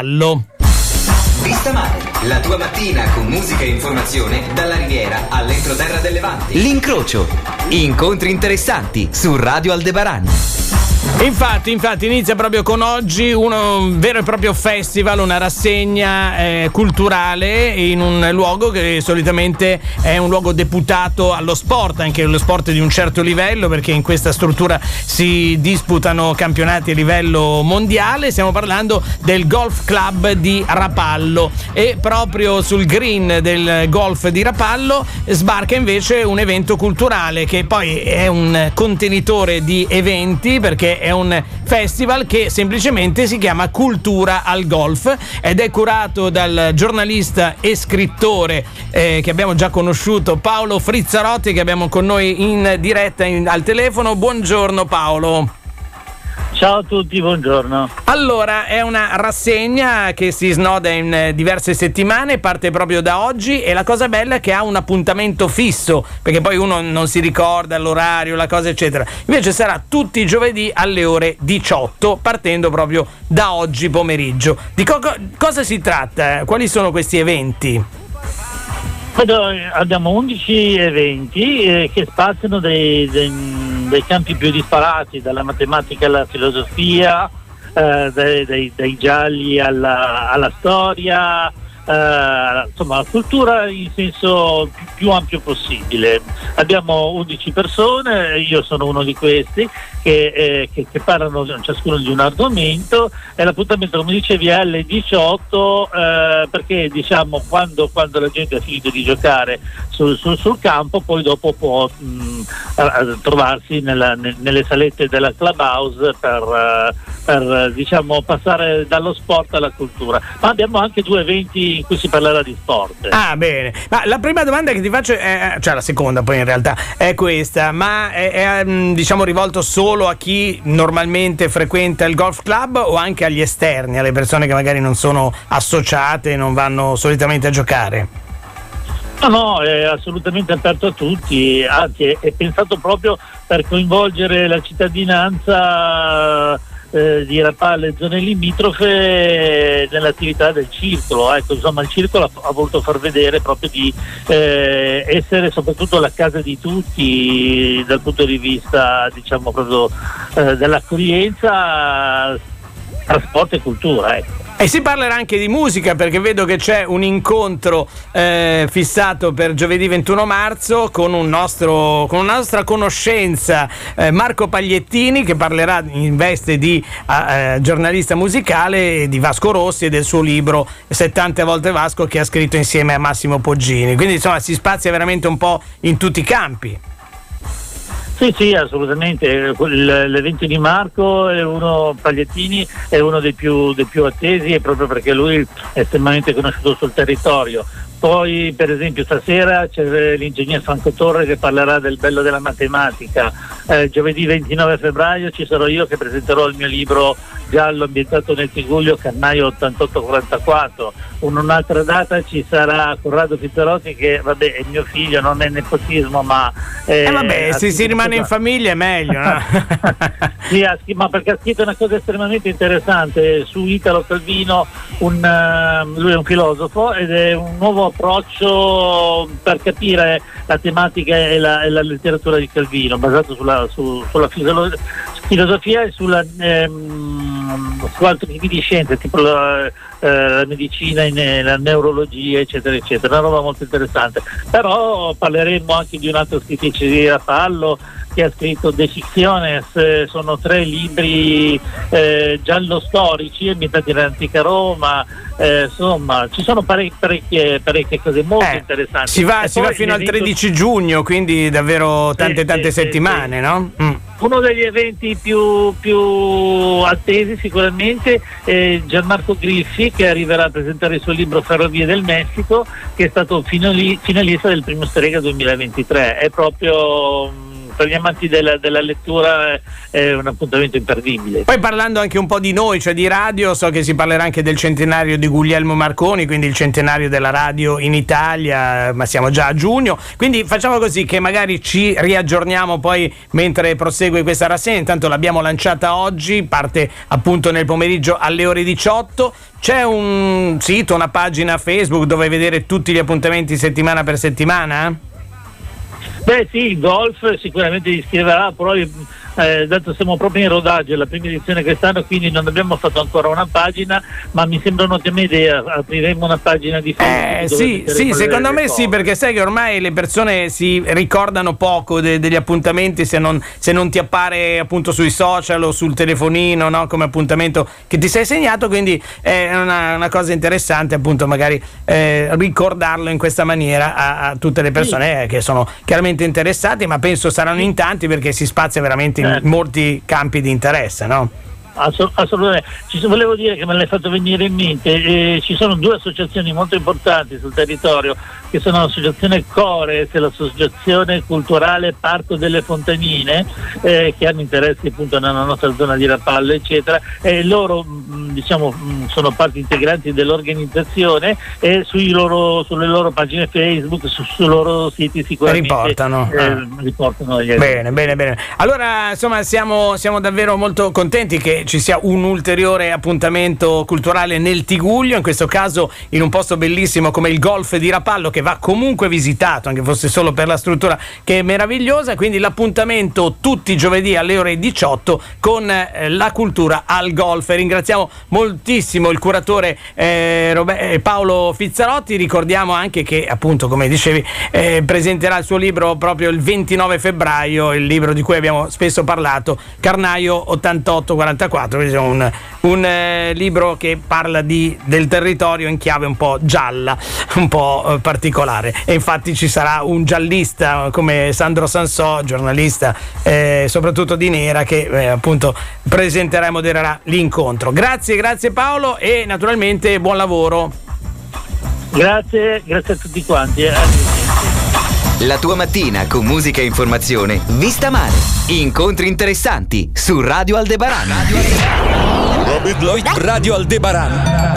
Allo. Vista Mare, la tua mattina con musica e informazione dalla Riviera all'entroterra del Levante. L'incrocio. Incontri interessanti su Radio Aldebaran. Infatti, infatti, inizia proprio con oggi un vero e proprio festival, una rassegna eh, culturale in un luogo che solitamente è un luogo deputato allo sport, anche lo sport di un certo livello, perché in questa struttura si disputano campionati a livello mondiale. Stiamo parlando del Golf Club di Rapallo e proprio sul green del golf di Rapallo sbarca invece un evento culturale che poi è un contenitore di eventi perché è è un festival che semplicemente si chiama Cultura al Golf ed è curato dal giornalista e scrittore eh, che abbiamo già conosciuto Paolo Frizzarotti che abbiamo con noi in diretta in, al telefono. Buongiorno Paolo. Ciao a tutti, buongiorno. Allora, è una rassegna che si snoda in eh, diverse settimane, parte proprio da oggi e la cosa bella è che ha un appuntamento fisso, perché poi uno non si ricorda l'orario, la cosa eccetera. Invece sarà tutti i giovedì alle ore 18, partendo proprio da oggi pomeriggio. Di co- cosa si tratta? Quali sono questi eventi? Abbiamo 11 eventi eh, che spaziano dei, dei campi più disparati, dalla matematica alla filosofia, eh, dai, dai, dai, gialli alla, alla storia, eh, insomma la cultura in senso più, ampio possibile. Abbiamo 11 persone, io sono uno di questi, che, eh, che, che parlano ciascuno di un argomento e l'appuntamento come dicevi è alle 18 eh, perché diciamo quando, quando, la gente ha finito di giocare sul, sul, sul campo poi dopo può mh, trovarsi nella, nelle salette della clubhouse per, eh, per diciamo, passare dallo sport alla cultura. Ma abbiamo anche due eventi in cui si parlerà di sport. Ah, bene. Ma la prima domanda che ti faccio, è, cioè la seconda poi in realtà, è questa, ma è, è mm, diciamo rivolto solo a chi normalmente frequenta il golf club o anche agli esterni, alle persone che magari non sono associate non vanno solitamente a giocare? No, no, è assolutamente aperto a tutti, anzi è, è pensato proprio per coinvolgere la cittadinanza eh, di Rapale e zone limitrofe nell'attività del circolo. Ecco, insomma, il circolo ha, ha voluto far vedere proprio di eh, essere soprattutto la casa di tutti dal punto di vista diciamo proprio eh, dell'accoglienza, trasporto e cultura. Ecco. E si parlerà anche di musica perché vedo che c'è un incontro eh, fissato per giovedì 21 marzo con, un nostro, con una nostra conoscenza, eh, Marco Pagliettini, che parlerà in veste di eh, giornalista musicale di Vasco Rossi e del suo libro 70 volte Vasco che ha scritto insieme a Massimo Poggini. Quindi insomma si spazia veramente un po' in tutti i campi. Sì, sì, assolutamente. L'evento di Marco è uno, Pagliettini è uno dei più, dei più attesi proprio perché lui è estremamente conosciuto sul territorio. Poi per esempio stasera c'è l'ingegner Franco Torre che parlerà del bello della matematica. Eh, giovedì 29 febbraio ci sarò io che presenterò il mio libro giallo ambientato nel Tiguglio, Cannaio 8844. In un'altra data ci sarà Corrado Pizzarotti che vabbè è mio figlio, non è nepotismo ma... Eh, eh vabbè, se si rimane in famiglia è meglio. No? sì, ma perché ha scritto una cosa estremamente interessante su Italo Calvino, un, uh, lui è un filosofo ed è un nuovo approccio per capire la tematica e la, e la letteratura di Calvino, basato sulla, su, sulla filosofia e sulla, ehm, su altri tipi di scienze, tipo la, eh, la medicina, la neurologia, eccetera, eccetera. Una roba molto interessante. Però parleremo anche di un'altra scrittrice di Rafallo che ha scritto De Ficciones, eh, sono tre libri eh, giallo storici ambientati nell'antica Roma, eh, insomma ci sono parecchie, parecchie, parecchie cose molto eh, interessanti. Si va, si va fino al 13 giugno, quindi davvero tante tante settimane, no? Mm. Uno degli eventi più, più attesi sicuramente è Gianmarco Griffi che arriverà a presentare il suo libro Ferrovie del Messico che è stato finalista del primo Strega 2023. È proprio per gli amanti della, della lettura è un appuntamento imperdibile. Poi parlando anche un po' di noi, cioè di radio, so che si parlerà anche del centenario di Guglielmo Marconi, quindi il centenario della radio in Italia, ma siamo già a giugno, quindi facciamo così che magari ci riaggiorniamo poi mentre prosegue questa rassegna, intanto l'abbiamo lanciata oggi, parte appunto nel pomeriggio alle ore 18, c'è un sito, una pagina Facebook dove vedere tutti gli appuntamenti settimana per settimana? Beh sì, il golf sicuramente iscriverà, però eh, dato siamo proprio in rodaggio, è la prima edizione quest'anno, quindi non abbiamo fatto ancora una pagina, ma mi sembra un'ottima idea, apriremo una pagina di Facebook. Eh, sì, sì secondo me cose. sì, perché sai che ormai le persone si ricordano poco de- degli appuntamenti se non, se non, ti appare appunto sui social o sul telefonino no? come appuntamento che ti sei segnato, quindi è una, una cosa interessante appunto magari eh, ricordarlo in questa maniera a, a tutte le persone sì. che sono chiaramente interessate, ma penso saranno in tanti perché si spazia veramente in certo. molti campi di interesse, no? Assolutamente. Ci, volevo dire che me l'hai fatto venire in mente, eh, ci sono due associazioni molto importanti sul territorio, che sono l'associazione Cores e l'associazione culturale Parco delle Fontanine, eh, che hanno interessi appunto nella nostra zona di Rapallo, eccetera, e loro mh, diciamo, mh, sono parte integranti dell'organizzazione e loro, sulle loro pagine Facebook, su, sui loro siti sicuramente riportano. Eh, ah. riportano bene, bene, bene. Allora, insomma, siamo, siamo davvero molto contenti che ci sia un ulteriore appuntamento culturale nel Tiguglio, in questo caso in un posto bellissimo come il Golf di Rapallo che va comunque visitato, anche fosse solo per la struttura che è meravigliosa, quindi l'appuntamento tutti i giovedì alle ore 18 con eh, la cultura al golf. Ringraziamo moltissimo il curatore eh, Robert, eh, Paolo Fizzarotti, ricordiamo anche che appunto come dicevi eh, presenterà il suo libro proprio il 29 febbraio, il libro di cui abbiamo spesso parlato, Carnaio 8844 4, un, un eh, libro che parla di, del territorio in chiave un po' gialla, un po' eh, particolare. E infatti ci sarà un giallista come Sandro Sansò, giornalista eh, soprattutto di Nera, che eh, appunto presenterà e modererà l'incontro. Grazie, grazie Paolo e naturalmente buon lavoro. Grazie, grazie a tutti quanti. La tua mattina con musica e informazione. Vista male. Incontri interessanti su. Radio Aldebaran. Radio Aldebaran.